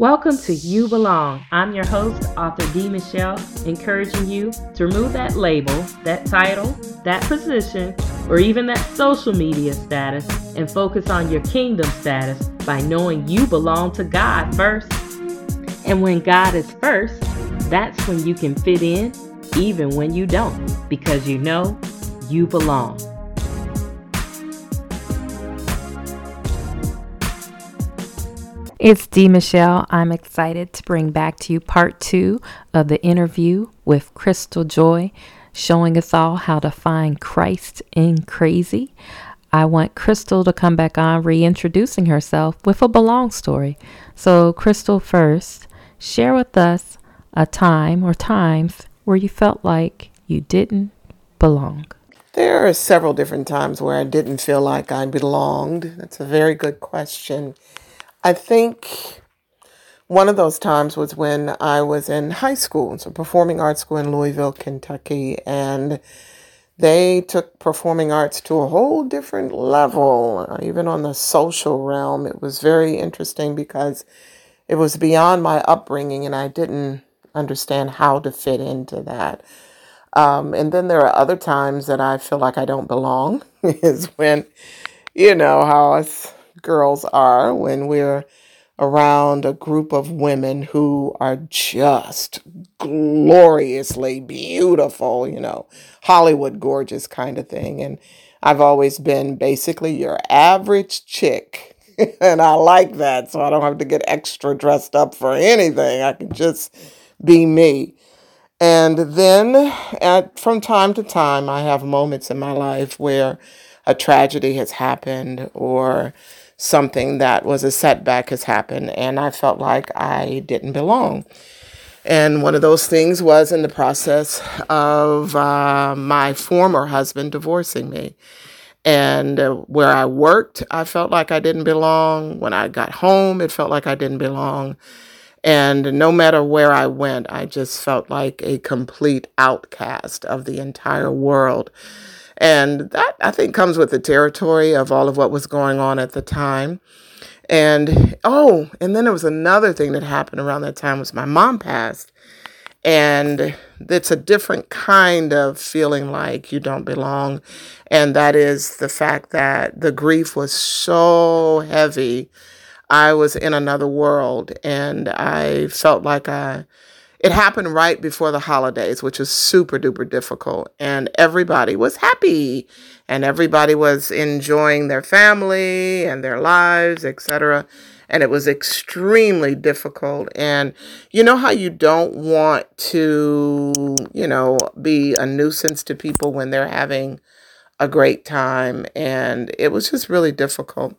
Welcome to You Belong. I'm your host, author D. Michelle, encouraging you to remove that label, that title, that position, or even that social media status and focus on your kingdom status by knowing you belong to God first. And when God is first, that's when you can fit in even when you don't, because you know you belong. It's D. Michelle. I'm excited to bring back to you part two of the interview with Crystal Joy, showing us all how to find Christ in crazy. I want Crystal to come back on reintroducing herself with a belong story. So, Crystal, first, share with us a time or times where you felt like you didn't belong. There are several different times where I didn't feel like I belonged. That's a very good question. I think one of those times was when I was in high school, so performing arts school in Louisville, Kentucky, and they took performing arts to a whole different level, uh, even on the social realm. It was very interesting because it was beyond my upbringing, and I didn't understand how to fit into that. Um, and then there are other times that I feel like I don't belong, is when, you know, how us girls are when we're around a group of women who are just gloriously beautiful, you know, Hollywood gorgeous kind of thing. And I've always been basically your average chick. and I like that. So I don't have to get extra dressed up for anything. I can just be me. And then at, from time to time, I have moments in my life where a tragedy has happened or something that was a setback has happened, and I felt like I didn't belong. And one of those things was in the process of uh, my former husband divorcing me. And uh, where I worked, I felt like I didn't belong. When I got home, it felt like I didn't belong. And no matter where I went, I just felt like a complete outcast of the entire world. And that, I think, comes with the territory of all of what was going on at the time. And oh, and then there was another thing that happened around that time was my mom passed. And it's a different kind of feeling like you don't belong. And that is the fact that the grief was so heavy. I was in another world and I felt like I it happened right before the holidays, which was super duper difficult. And everybody was happy and everybody was enjoying their family and their lives, etc. And it was extremely difficult. And you know how you don't want to, you know, be a nuisance to people when they're having a great time. And it was just really difficult.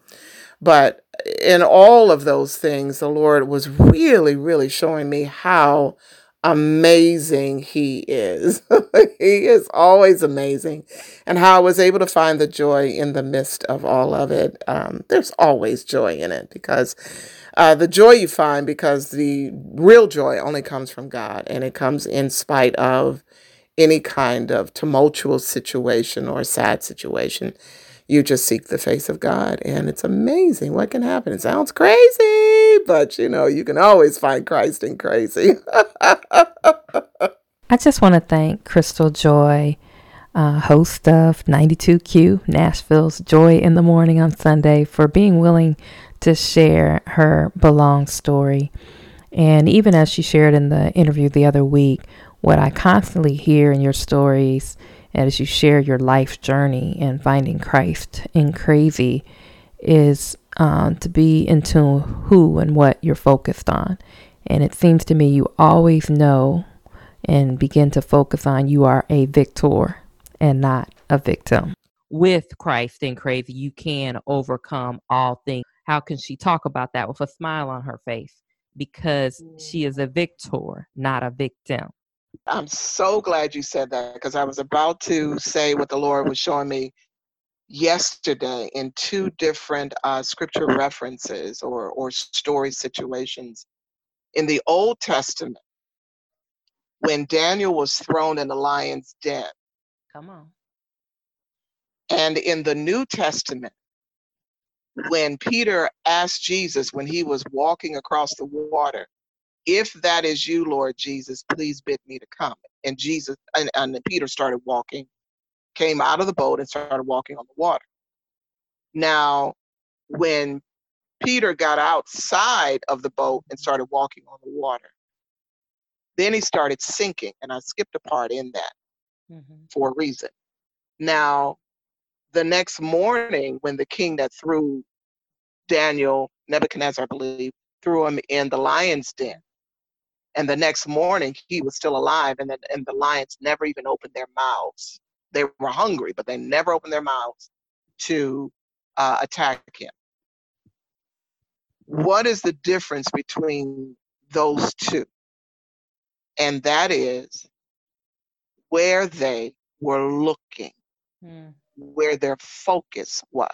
But in all of those things, the Lord was really, really showing me how amazing he is. he is always amazing. And how I was able to find the joy in the midst of all of it. Um, there's always joy in it because uh, the joy you find, because the real joy only comes from God and it comes in spite of any kind of tumultuous situation or sad situation you just seek the face of God. And it's amazing what can happen. It sounds crazy, but you know, you can always find Christ in crazy. I just want to thank Crystal Joy, uh, host of 92Q, Nashville's Joy in the Morning on Sunday, for being willing to share her belong story. And even as she shared in the interview the other week, what I constantly hear in your stories as you share your life journey and finding Christ in crazy is um, to be in into who and what you're focused on. And it seems to me you always know and begin to focus on you are a victor and not a victim. With Christ in crazy, you can overcome all things. How can she talk about that with a smile on her face? Because she is a victor, not a victim. I'm so glad you said that because I was about to say what the Lord was showing me yesterday in two different uh, scripture references or, or story situations. In the Old Testament, when Daniel was thrown in the lion's den. Come on. And in the New Testament, when Peter asked Jesus when he was walking across the water, if that is you, Lord Jesus, please bid me to come. And Jesus and, and Peter started walking, came out of the boat and started walking on the water. Now, when Peter got outside of the boat and started walking on the water, then he started sinking. And I skipped a part in that mm-hmm. for a reason. Now, the next morning, when the king that threw Daniel, Nebuchadnezzar, I believe, threw him in the lion's den, and the next morning he was still alive, and, the, and the lions never even opened their mouths. They were hungry, but they never opened their mouths to uh, attack him. What is the difference between those two? And that is where they were looking, mm. where their focus was.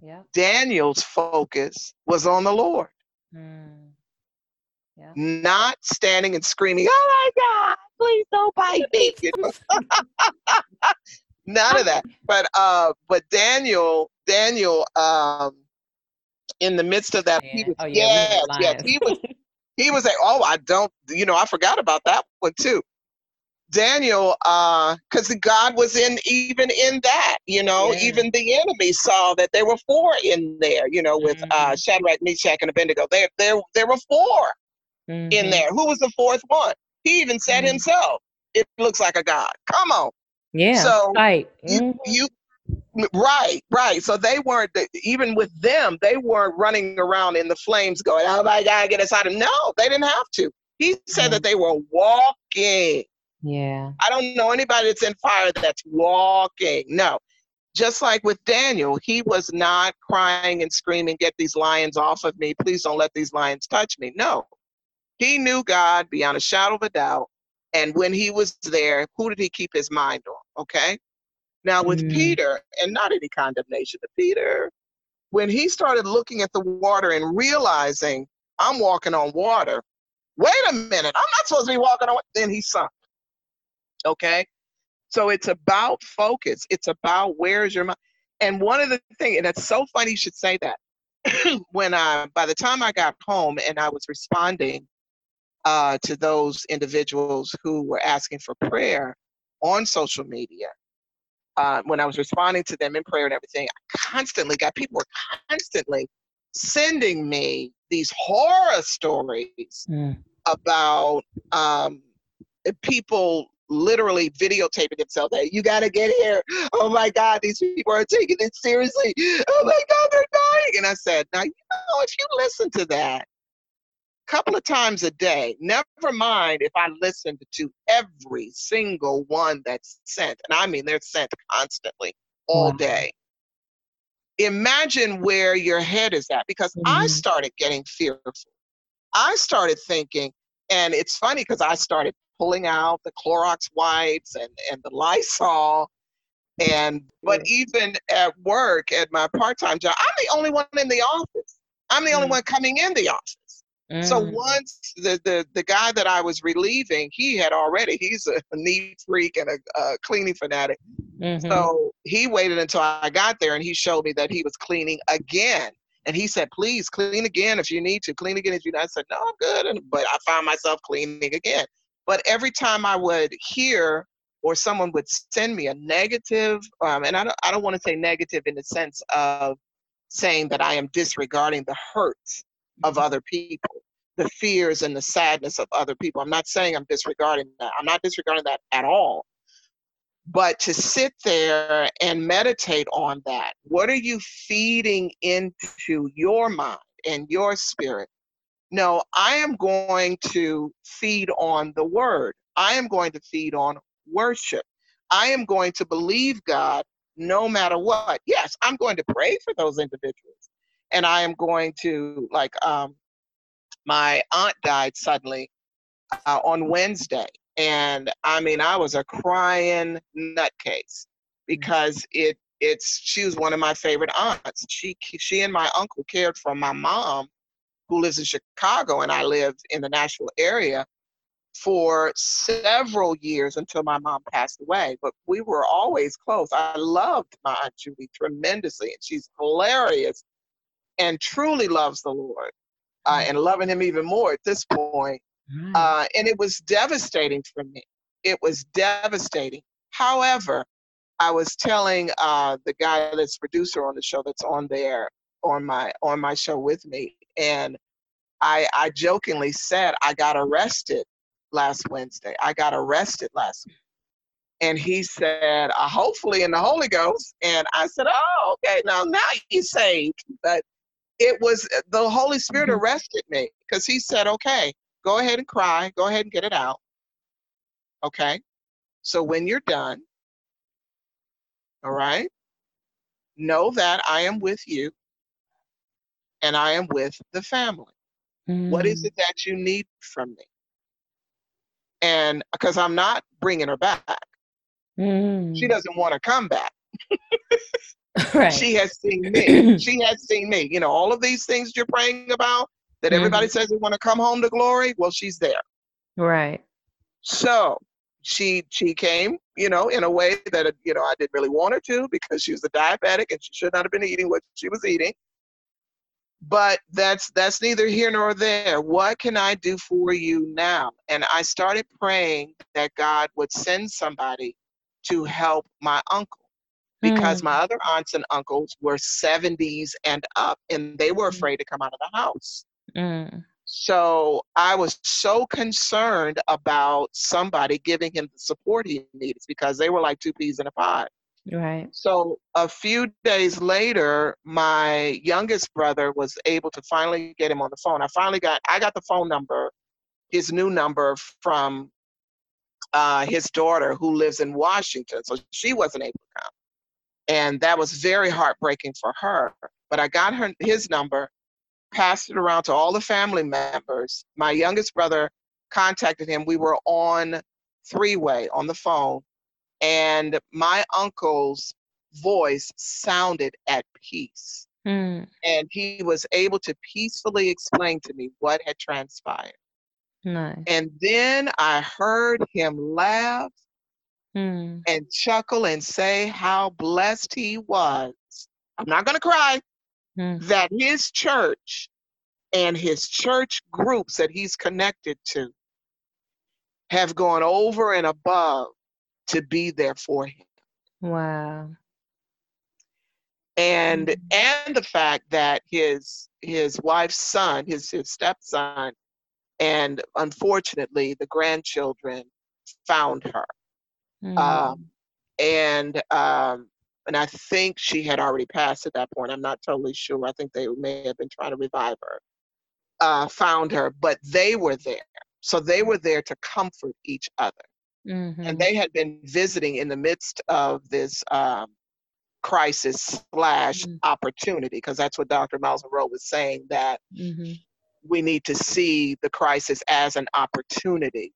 Yeah. Daniel's focus was on the Lord. Mm. Yeah. Not standing and screaming, oh my God, please don't bite me. None of that. But uh, but Daniel, Daniel, um, in the midst of that, yeah. he was, oh, yeah, yes, yes, he was he was like, oh, I don't, you know, I forgot about that one too. Daniel, uh, because uh, God was in even in that, you know, yeah. even the enemy saw that there were four in there, you know, with uh, mm-hmm. uh, Shadrach, Meshach, and Abednego. There, there, there were 4 mm-hmm. in there. Who was the fourth one? He even said mm-hmm. himself, "It looks like a god." Come on. Yeah. So right. you, mm-hmm. you Right, right. So they weren't even with them. They weren't running around in the flames, going, "Oh my God, get us out of!" No, they didn't have to. He said mm-hmm. that they were walking. Yeah. I don't know anybody that's in fire that's walking. No. Just like with Daniel, he was not crying and screaming, "Get these lions off of me! Please don't let these lions touch me." No, he knew God beyond a shadow of a doubt. And when he was there, who did he keep his mind on? Okay. Now, with mm. Peter, and not any condemnation to Peter, when he started looking at the water and realizing I'm walking on water, wait a minute, I'm not supposed to be walking on, then he sunk. Okay. So it's about focus. It's about where's your mind. And one of the things, and it's so funny you should say that. when I, by the time I got home and I was responding uh, to those individuals who were asking for prayer on social media, uh, when I was responding to them in prayer and everything, I constantly got people were constantly sending me these horror stories mm. about um, people literally videotaping themselves. Hey, you got to get here. Oh my God, these people are taking it seriously. Oh my God, they're dying. And I said, now, you know, if you listen to that, couple of times a day. Never mind if I listened to every single one that's sent. And I mean, they're sent constantly all wow. day. Imagine where your head is at because mm-hmm. I started getting fearful. I started thinking, and it's funny because I started pulling out the Clorox wipes and, and the Lysol. And but even at work at my part-time job, I'm the only one in the office. I'm the mm-hmm. only one coming in the office. So mm. once the, the the guy that I was relieving, he had already he's a neat freak and a, a cleaning fanatic. Mm-hmm. So he waited until I got there and he showed me that he was cleaning again. And he said, "Please clean again if you need to. Clean again if you." Need. I said, "No, I'm good." And, but I found myself cleaning again. But every time I would hear or someone would send me a negative, um, and I don't I don't want to say negative in the sense of saying that I am disregarding the hurts of mm-hmm. other people, the fears and the sadness of other people. I'm not saying I'm disregarding that. I'm not disregarding that at all. But to sit there and meditate on that, what are you feeding into your mind and your spirit? No, I am going to feed on the word. I am going to feed on worship. I am going to believe God no matter what. Yes, I'm going to pray for those individuals and I am going to like um, my aunt died suddenly uh, on Wednesday, and I mean I was a crying nutcase because it it's she was one of my favorite aunts. She she and my uncle cared for my mom, who lives in Chicago, and I lived in the Nashville area for several years until my mom passed away. But we were always close. I loved my Aunt Judy tremendously, and she's hilarious and truly loves the Lord uh, and loving Him even more at this point. Uh, and it was devastating for me. It was devastating. However, I was telling uh, the guy that's producer on the show that's on there on my on my show with me, and I I jokingly said I got arrested last Wednesday. I got arrested last week. And he said, uh, hopefully in the Holy Ghost. And I said, oh, okay, now now you saved. But it was the Holy Spirit mm-hmm. arrested me because he said, okay, go ahead and cry, go ahead and get it out. Okay. So when you're done, all right, know that I am with you and I am with the family. Mm. What is mm. it that you need from me? and because I'm not bringing her back. Mm. She doesn't want to come back. right. She has seen me. she has seen me. You know, all of these things you're praying about that everybody mm. says they want to come home to glory. Well, she's there. Right. So she she came, you know, in a way that you know I didn't really want her to because she was a diabetic and she should not have been eating what she was eating but that's that's neither here nor there what can i do for you now and i started praying that god would send somebody to help my uncle because mm. my other aunts and uncles were 70s and up and they were mm. afraid to come out of the house mm. so i was so concerned about somebody giving him the support he needs because they were like two peas in a pod Right. So a few days later, my youngest brother was able to finally get him on the phone. I finally got I got the phone number, his new number from uh, his daughter who lives in Washington. So she wasn't able to come. And that was very heartbreaking for her. But I got her his number, passed it around to all the family members. My youngest brother contacted him. We were on three way on the phone and my uncle's voice sounded at peace. Mm. And he was able to peacefully explain to me what had transpired. Nice. And then I heard him laugh mm. and chuckle and say how blessed he was. I'm not going to cry. Mm. That his church and his church groups that he's connected to have gone over and above to be there for him. Wow. And mm-hmm. and the fact that his his wife's son, his his stepson, and unfortunately the grandchildren found her. Mm-hmm. Um, and um, and I think she had already passed at that point. I'm not totally sure. I think they may have been trying to revive her. Uh, found her, but they were there. So they were there to comfort each other. Mm-hmm. And they had been visiting in the midst of this um, crisis slash mm-hmm. opportunity, because that's what Dr. Myles Munroe was saying that mm-hmm. we need to see the crisis as an opportunity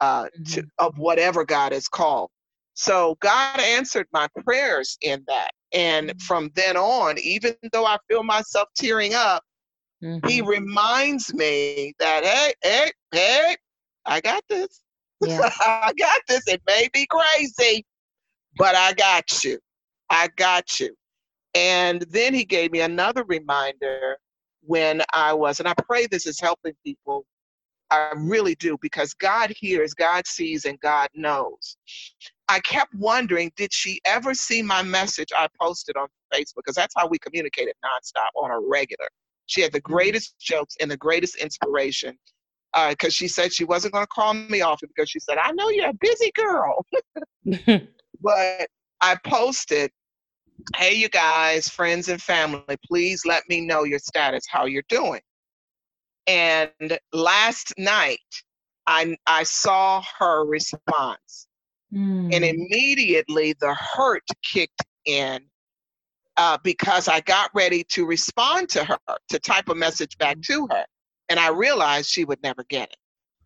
uh, to, mm-hmm. of whatever God has called. So God answered my prayers in that. And mm-hmm. from then on, even though I feel myself tearing up, he mm-hmm. reminds me that, hey, hey, hey, I got this. Yeah. I got this. It may be crazy, but I got you. I got you. And then he gave me another reminder when I was, and I pray this is helping people. I really do, because God hears, God sees, and God knows. I kept wondering, did she ever see my message I posted on Facebook? Because that's how we communicated nonstop on a regular. She had the mm-hmm. greatest jokes and the greatest inspiration because uh, she said she wasn't going to call me often because she said, I know you're a busy girl. but I posted, hey, you guys, friends and family, please let me know your status, how you're doing. And last night, I, I saw her response. Mm. And immediately the hurt kicked in uh, because I got ready to respond to her, to type a message back mm. to her. And I realized she would never get it.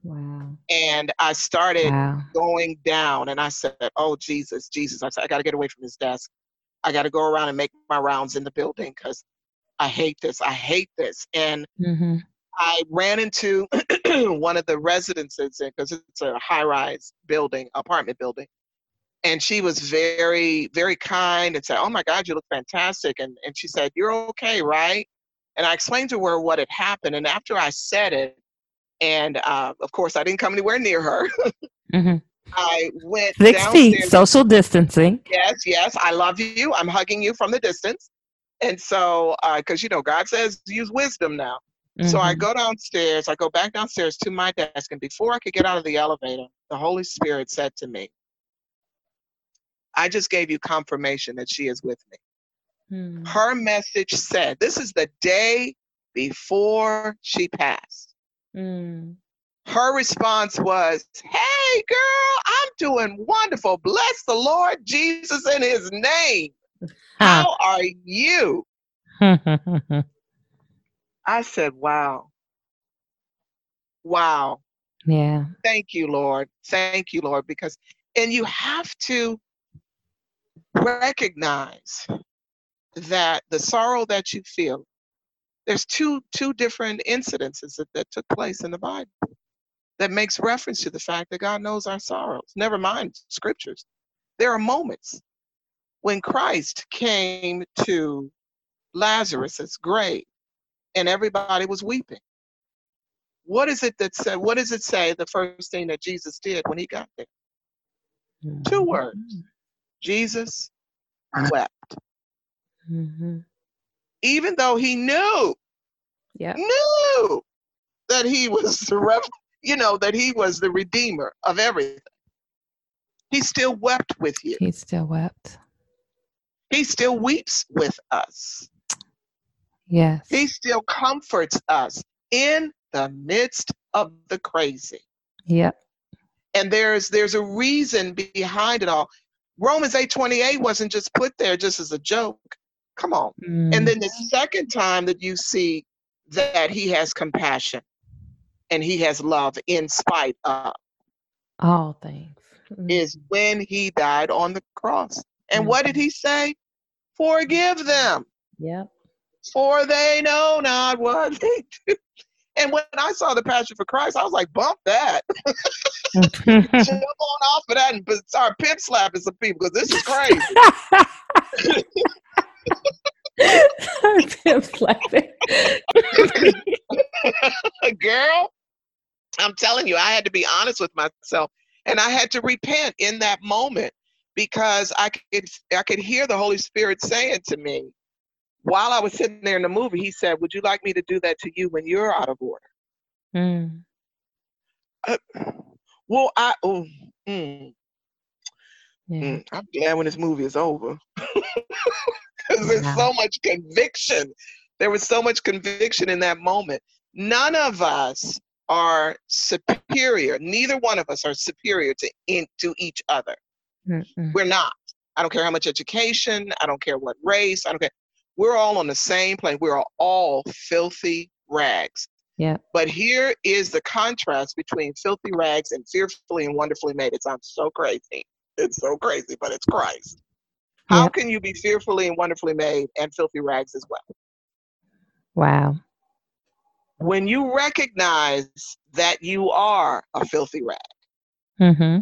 Wow. And I started wow. going down and I said, Oh, Jesus, Jesus. I said, I got to get away from this desk. I got to go around and make my rounds in the building because I hate this. I hate this. And mm-hmm. I ran into one of the residences because it's a high-rise building, apartment building, and she was very, very kind and said, "Oh my God, you look fantastic," and and she said, "You're okay, right?" And I explained to her what had happened, and after I said it, and uh, of course I didn't come anywhere near her. mm-hmm. I went six feet, social distancing. Yes, yes. I love you. I'm hugging you from the distance. And so, because uh, you know, God says use wisdom now. Mm-hmm. So I mm-hmm. go downstairs. I go back downstairs to my desk, and before I could get out of the elevator, the Holy Spirit said to me, "I just gave you confirmation that she is with me." Mm. Her message said, "This is the day before she passed." Mm her response was, Hey, girl, I'm doing wonderful. Bless the Lord Jesus in his name. How are you? I said, Wow. Wow. Yeah. Thank you, Lord. Thank you, Lord. Because, and you have to recognize that the sorrow that you feel, there's two two different incidences that, that took place in the Bible that makes reference to the fact that God knows our sorrows. Never mind scriptures. There are moments when Christ came to Lazarus's grave and everybody was weeping. What is it that said? What does it say? The first thing that Jesus did when he got there. Mm-hmm. Two words. Jesus wept. Mm-hmm. Even though he knew, yeah, knew that he was the you know, that he was the redeemer of everything. He still wept with you. He still wept. He still weeps with us. Yes. He still comforts us in the midst of the crazy. Yep. And there's there's a reason behind it all. Romans 8:28 wasn't just put there just as a joke. Come on. Mm. And then the second time that you see that he has compassion and he has love in spite of all things mm-hmm. is when he died on the cross. And mm-hmm. what did he say? Forgive them. Yep. For they know not what they do. And when I saw the Passion for Christ, I was like, bump that. Jump on off of that and start pimp slapping some people because this is crazy. pimp slapping. Girl, I'm telling you, I had to be honest with myself and I had to repent in that moment because I could I could hear the Holy Spirit saying to me while I was sitting there in the movie, he said, Would you like me to do that to you when you're out of order? Mm. Uh, well, I oh, mm, yeah. mm, I'm glad when this movie is over. Because there's so much conviction. There was so much conviction in that moment. None of us are superior. Neither one of us are superior to in, to each other. Mm-hmm. We're not. I don't care how much education. I don't care what race. I don't care. We're all on the same plane. We're all filthy rags. Yeah. But here is the contrast between filthy rags and fearfully and wonderfully made. It sounds so crazy. It's so crazy, but it's Christ. How can you be fearfully and wonderfully made and filthy rags as well? Wow when you recognize that you are a filthy rag, mm-hmm.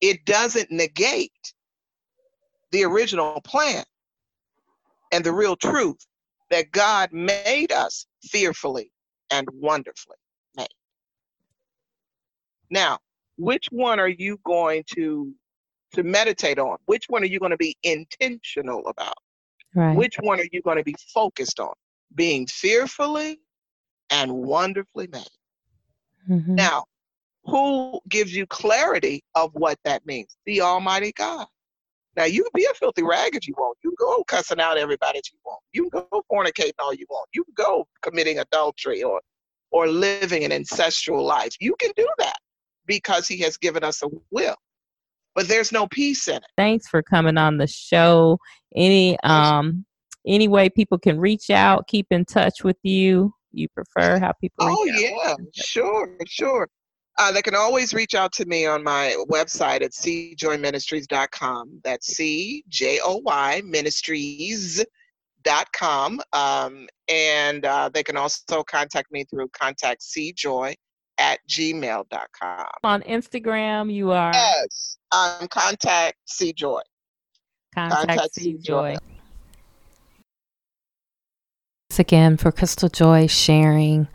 it doesn't negate the original plan and the real truth that God made us fearfully and wonderfully made. Now, which one are you going to to meditate on? Which one are you going to be intentional about? Right. Which one are you going to be focused on? Being fearfully and wonderfully made. Mm-hmm. Now, who gives you clarity of what that means? The Almighty God. Now you can be a filthy rag if you want. You can go cussing out everybody if you want. You can go fornicating all you want. You can go committing adultery or or living an ancestral life. You can do that because he has given us a will. But there's no peace in it. Thanks for coming on the show. Any um any way people can reach out, keep in touch with you? you prefer? How people? Oh yeah, sure, sure. Uh, they can always reach out to me on my website at cjoyministries.com. That's C J O Y Ministries com, um, and uh, they can also contact me through contact cjoy at gmail.com. On Instagram, you are? Yes, um, contact cjoy. Contact, contact cjoy. Thanks again for Crystal Joy sharing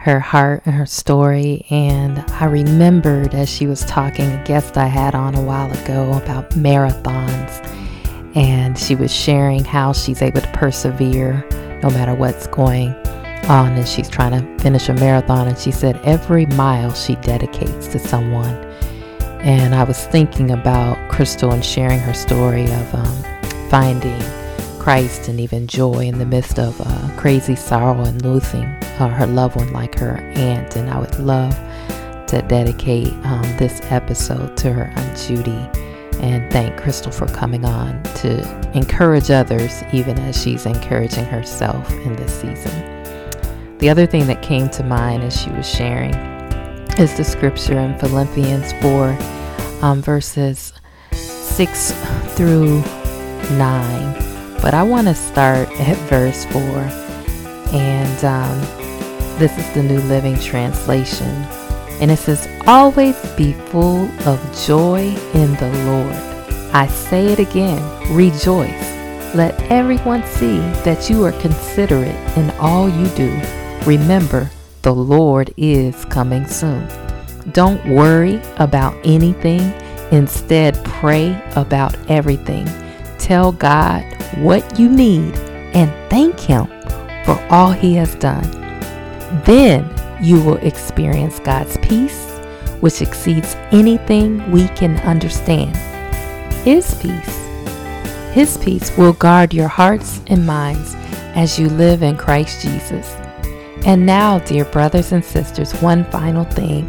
her heart and her story. And I remembered as she was talking, a guest I had on a while ago about marathons. And she was sharing how she's able to persevere no matter what's going on. And she's trying to finish a marathon. And she said every mile she dedicates to someone. And I was thinking about Crystal and sharing her story of um, finding Christ and even joy in the midst of uh, crazy sorrow and losing uh, her loved one like her aunt. And I would love to dedicate um, this episode to her Aunt Judy and thank Crystal for coming on to encourage others, even as she's encouraging herself in this season. The other thing that came to mind as she was sharing is the scripture in Philippians 4, um, verses 6 through 9 but I want to start at verse 4. And um, this is the New Living Translation. And it says, Always be full of joy in the Lord. I say it again, rejoice. Let everyone see that you are considerate in all you do. Remember, the Lord is coming soon. Don't worry about anything. Instead, pray about everything. Tell God what you need and thank Him for all He has done. Then you will experience God's peace, which exceeds anything we can understand. His peace. His peace will guard your hearts and minds as you live in Christ Jesus. And now, dear brothers and sisters, one final thing.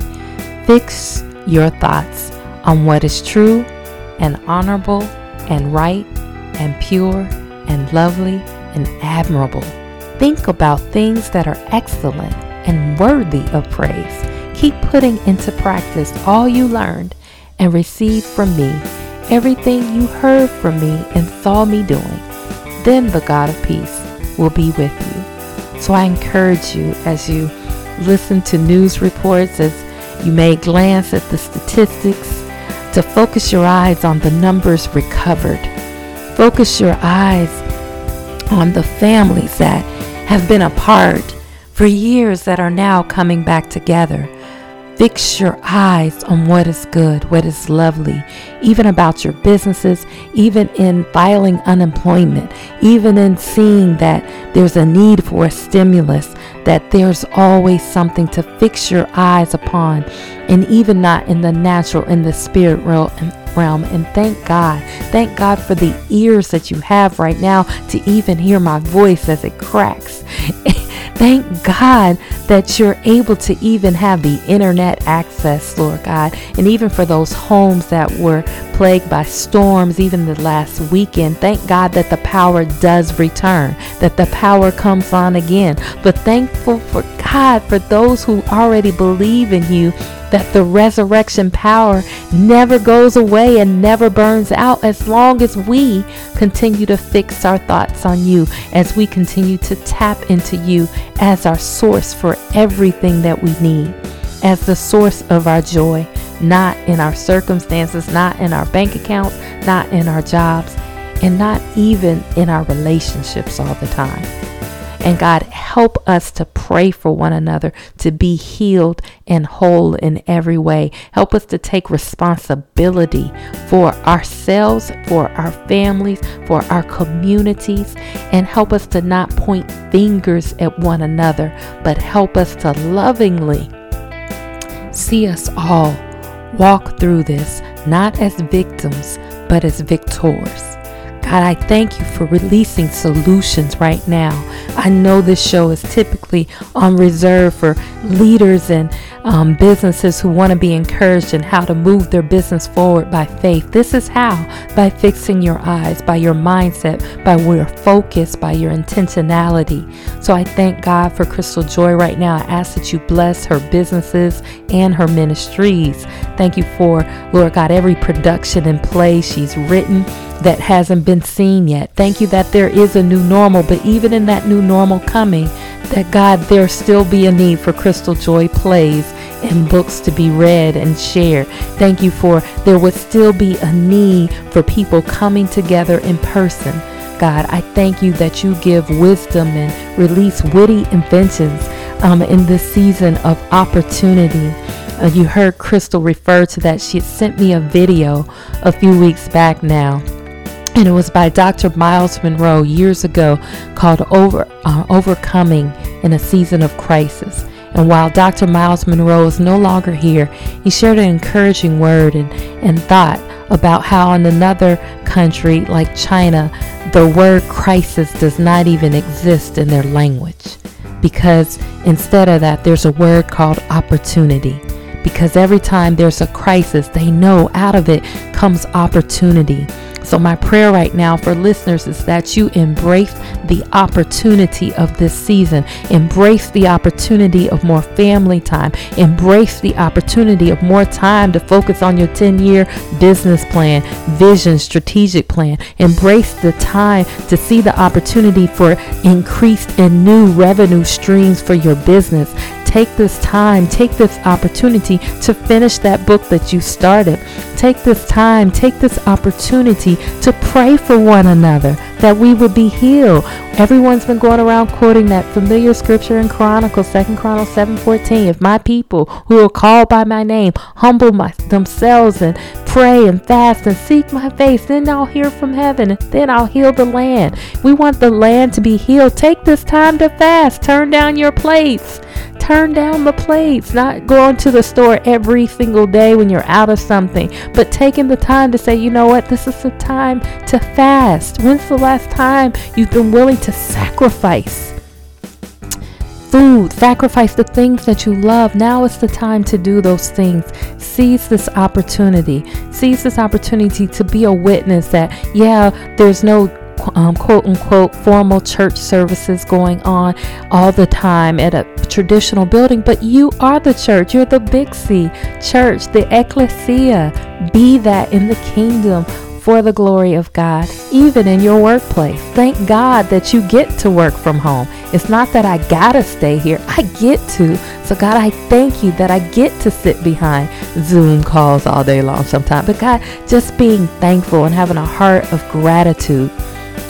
Fix your thoughts on what is true and honorable and right and pure and lovely and admirable. Think about things that are excellent and worthy of praise. Keep putting into practice all you learned and received from me, everything you heard from me and saw me doing. Then the God of peace will be with you. So I encourage you as you listen to news reports, as you may glance at the statistics, to focus your eyes on the numbers recovered Focus your eyes on the families that have been apart for years that are now coming back together. Fix your eyes on what is good, what is lovely, even about your businesses, even in filing unemployment, even in seeing that there's a need for a stimulus, that there's always something to fix your eyes upon, and even not in the natural, in the spirit realm. And thank God, thank God for the ears that you have right now to even hear my voice as it cracks. Thank God that you're able to even have the internet access, Lord God. And even for those homes that were plagued by storms, even the last weekend, thank God that the power does return, that the power comes on again. But thankful for God for those who already believe in you that the resurrection power never goes away and never burns out as long as we continue to fix our thoughts on you, as we continue to tap into you as our source for everything that we need, as the source of our joy, not in our circumstances, not in our bank accounts, not in our jobs, and not even in our relationships all the time. And God, help us to pray for one another to be healed and whole in every way. Help us to take responsibility for ourselves, for our families, for our communities, and help us to not point fingers at one another, but help us to lovingly see us all walk through this, not as victims, but as victors. God, I thank you for releasing solutions right now. I know this show is typically on reserve for leaders and um, businesses who want to be encouraged in how to move their business forward by faith. This is how by fixing your eyes, by your mindset, by your focus, by your intentionality. So I thank God for Crystal Joy right now. I ask that you bless her businesses and her ministries. Thank you for, Lord God, every production and play she's written that hasn't been seen yet. Thank you that there is a new normal, but even in that new normal coming, that God, there still be a need for Crystal Joy plays and books to be read and shared. Thank you for there would still be a need for people coming together in person. God, I thank you that you give wisdom and release witty inventions um, in this season of opportunity. Uh, you heard Crystal refer to that. She sent me a video a few weeks back now. And it was by Dr. Myles Munroe years ago called Over, uh, Overcoming in a Season of Crisis. And while Dr. Myles Munroe is no longer here, he shared an encouraging word and, and thought about how in another country like China, the word crisis does not even exist in their language. Because instead of that, there's a word called opportunity. Because every time there's a crisis, they know out of it comes opportunity. So, my prayer right now for listeners is that you embrace the opportunity of this season, embrace the opportunity of more family time, embrace the opportunity of more time to focus on your 10 year business plan, vision, strategic plan. Embrace the time to see the opportunity for increased and new revenue streams for your business take this time, take this opportunity to finish that book that you started. Take this time, take this opportunity to pray for one another that we would be healed. Everyone's been going around quoting that familiar scripture in Chronicles, Second Chronicles 7:14. If my people who are called by my name humble my, themselves and pray and fast and seek my face, then I'll hear from heaven, and then I'll heal the land. We want the land to be healed. Take this time to fast. Turn down your plates turn down the plates, not going to the store every single day when you're out of something, but taking the time to say, you know what, this is the time to fast. When's the last time you've been willing to sacrifice? Food, sacrifice the things that you love. Now is the time to do those things. Seize this opportunity. Seize this opportunity to be a witness that, yeah, there's no um, quote unquote formal church services going on all the time at a traditional building, but you are the church. You're the big C church, the ecclesia. Be that in the kingdom for the glory of God, even in your workplace. Thank God that you get to work from home. It's not that I gotta stay here, I get to. So, God, I thank you that I get to sit behind Zoom calls all day long sometimes. But, God, just being thankful and having a heart of gratitude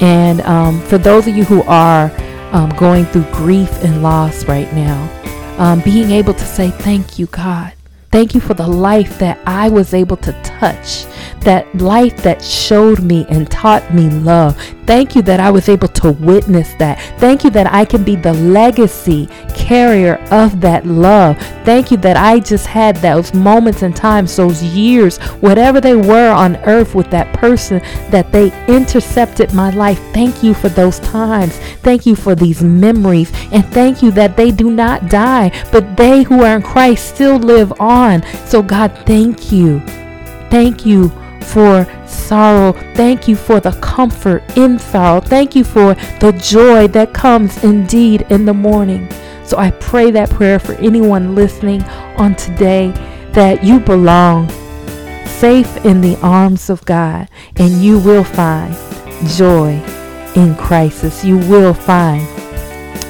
and um, for those of you who are um, going through grief and loss right now, um, being able to say, Thank you, God. Thank you for the life that I was able to touch, that life that showed me and taught me love. Thank you that I was able to witness that. Thank you that I can be the legacy carrier of that love. Thank you that I just had those moments and times, those years, whatever they were on earth with that person, that they intercepted my life. Thank you for those times. Thank you for these memories. And thank you that they do not die, but they who are in Christ still live on. So, God, thank you. Thank you for sorrow. Thank you for the comfort in sorrow. Thank you for the joy that comes indeed in the morning. So I pray that prayer for anyone listening on today that you belong safe in the arms of God and you will find joy in crisis. You will find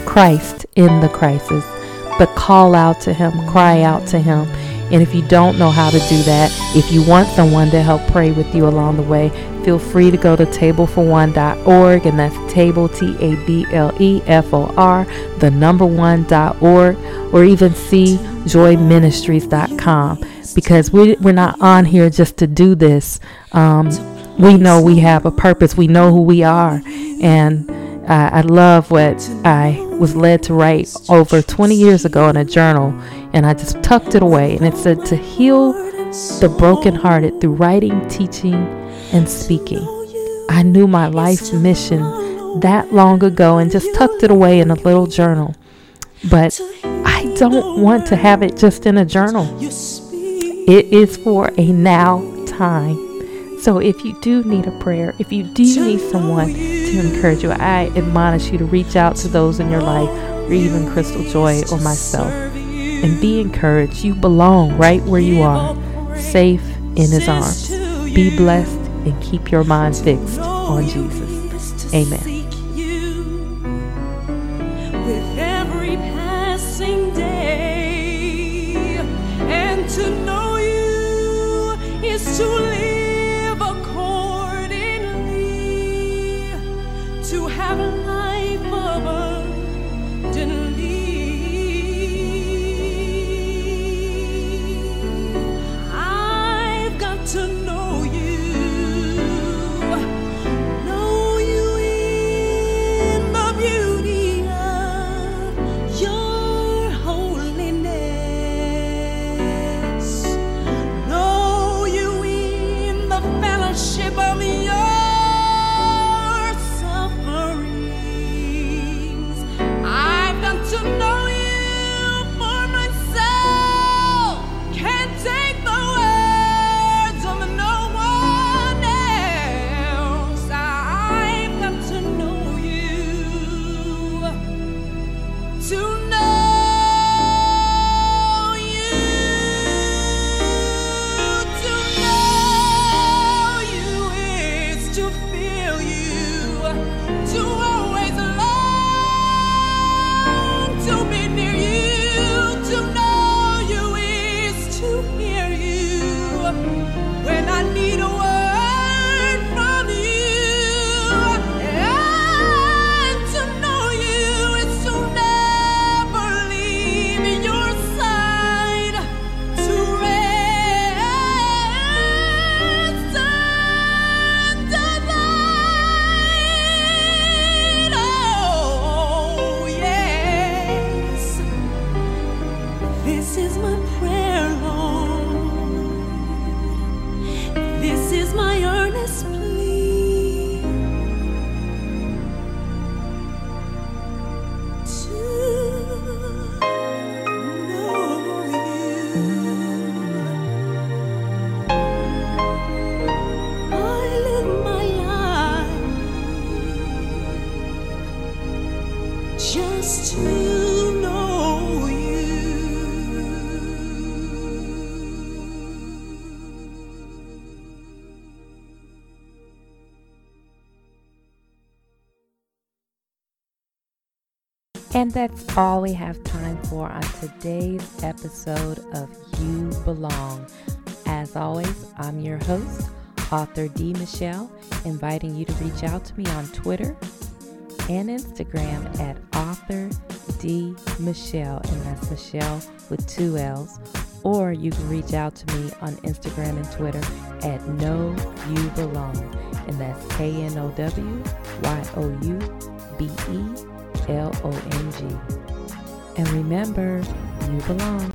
Christ in the crisis. But call out to Him, cry out to Him and if you don't know how to do that, if you want someone to help pray with you along the way, feel free to go to tablefor1.org and that's table T A B L E F O R the number one.org or even see joyministries.com because we, we're not on here just to do this. Um, we know we have a purpose. We know who we are. And uh, I love what I was led to write over 20 years ago in a journal and I just tucked it away. And it said to heal the brokenhearted through writing, teaching, and speaking. I knew my life's mission that long ago and just tucked it away in a little journal. But I don't want to have it just in a journal. It is for a now time. So if you do need a prayer, if you do need someone to encourage you, I admonish you to reach out to those in your life, or even Crystal Joy or myself and be encouraged. You belong right where you are, safe in His arms. Be blessed, and keep your mind fixed on Jesus. Amen. to That's all we have time for on today's episode of You Belong. As always, I'm your host, author D. Michelle, inviting you to reach out to me on Twitter and Instagram at author D. Michelle, and that's Michelle with two L's. Or you can reach out to me on Instagram and Twitter at Know You Belong, and that's K N O W Y O U B E L O N G. And remember, you belong.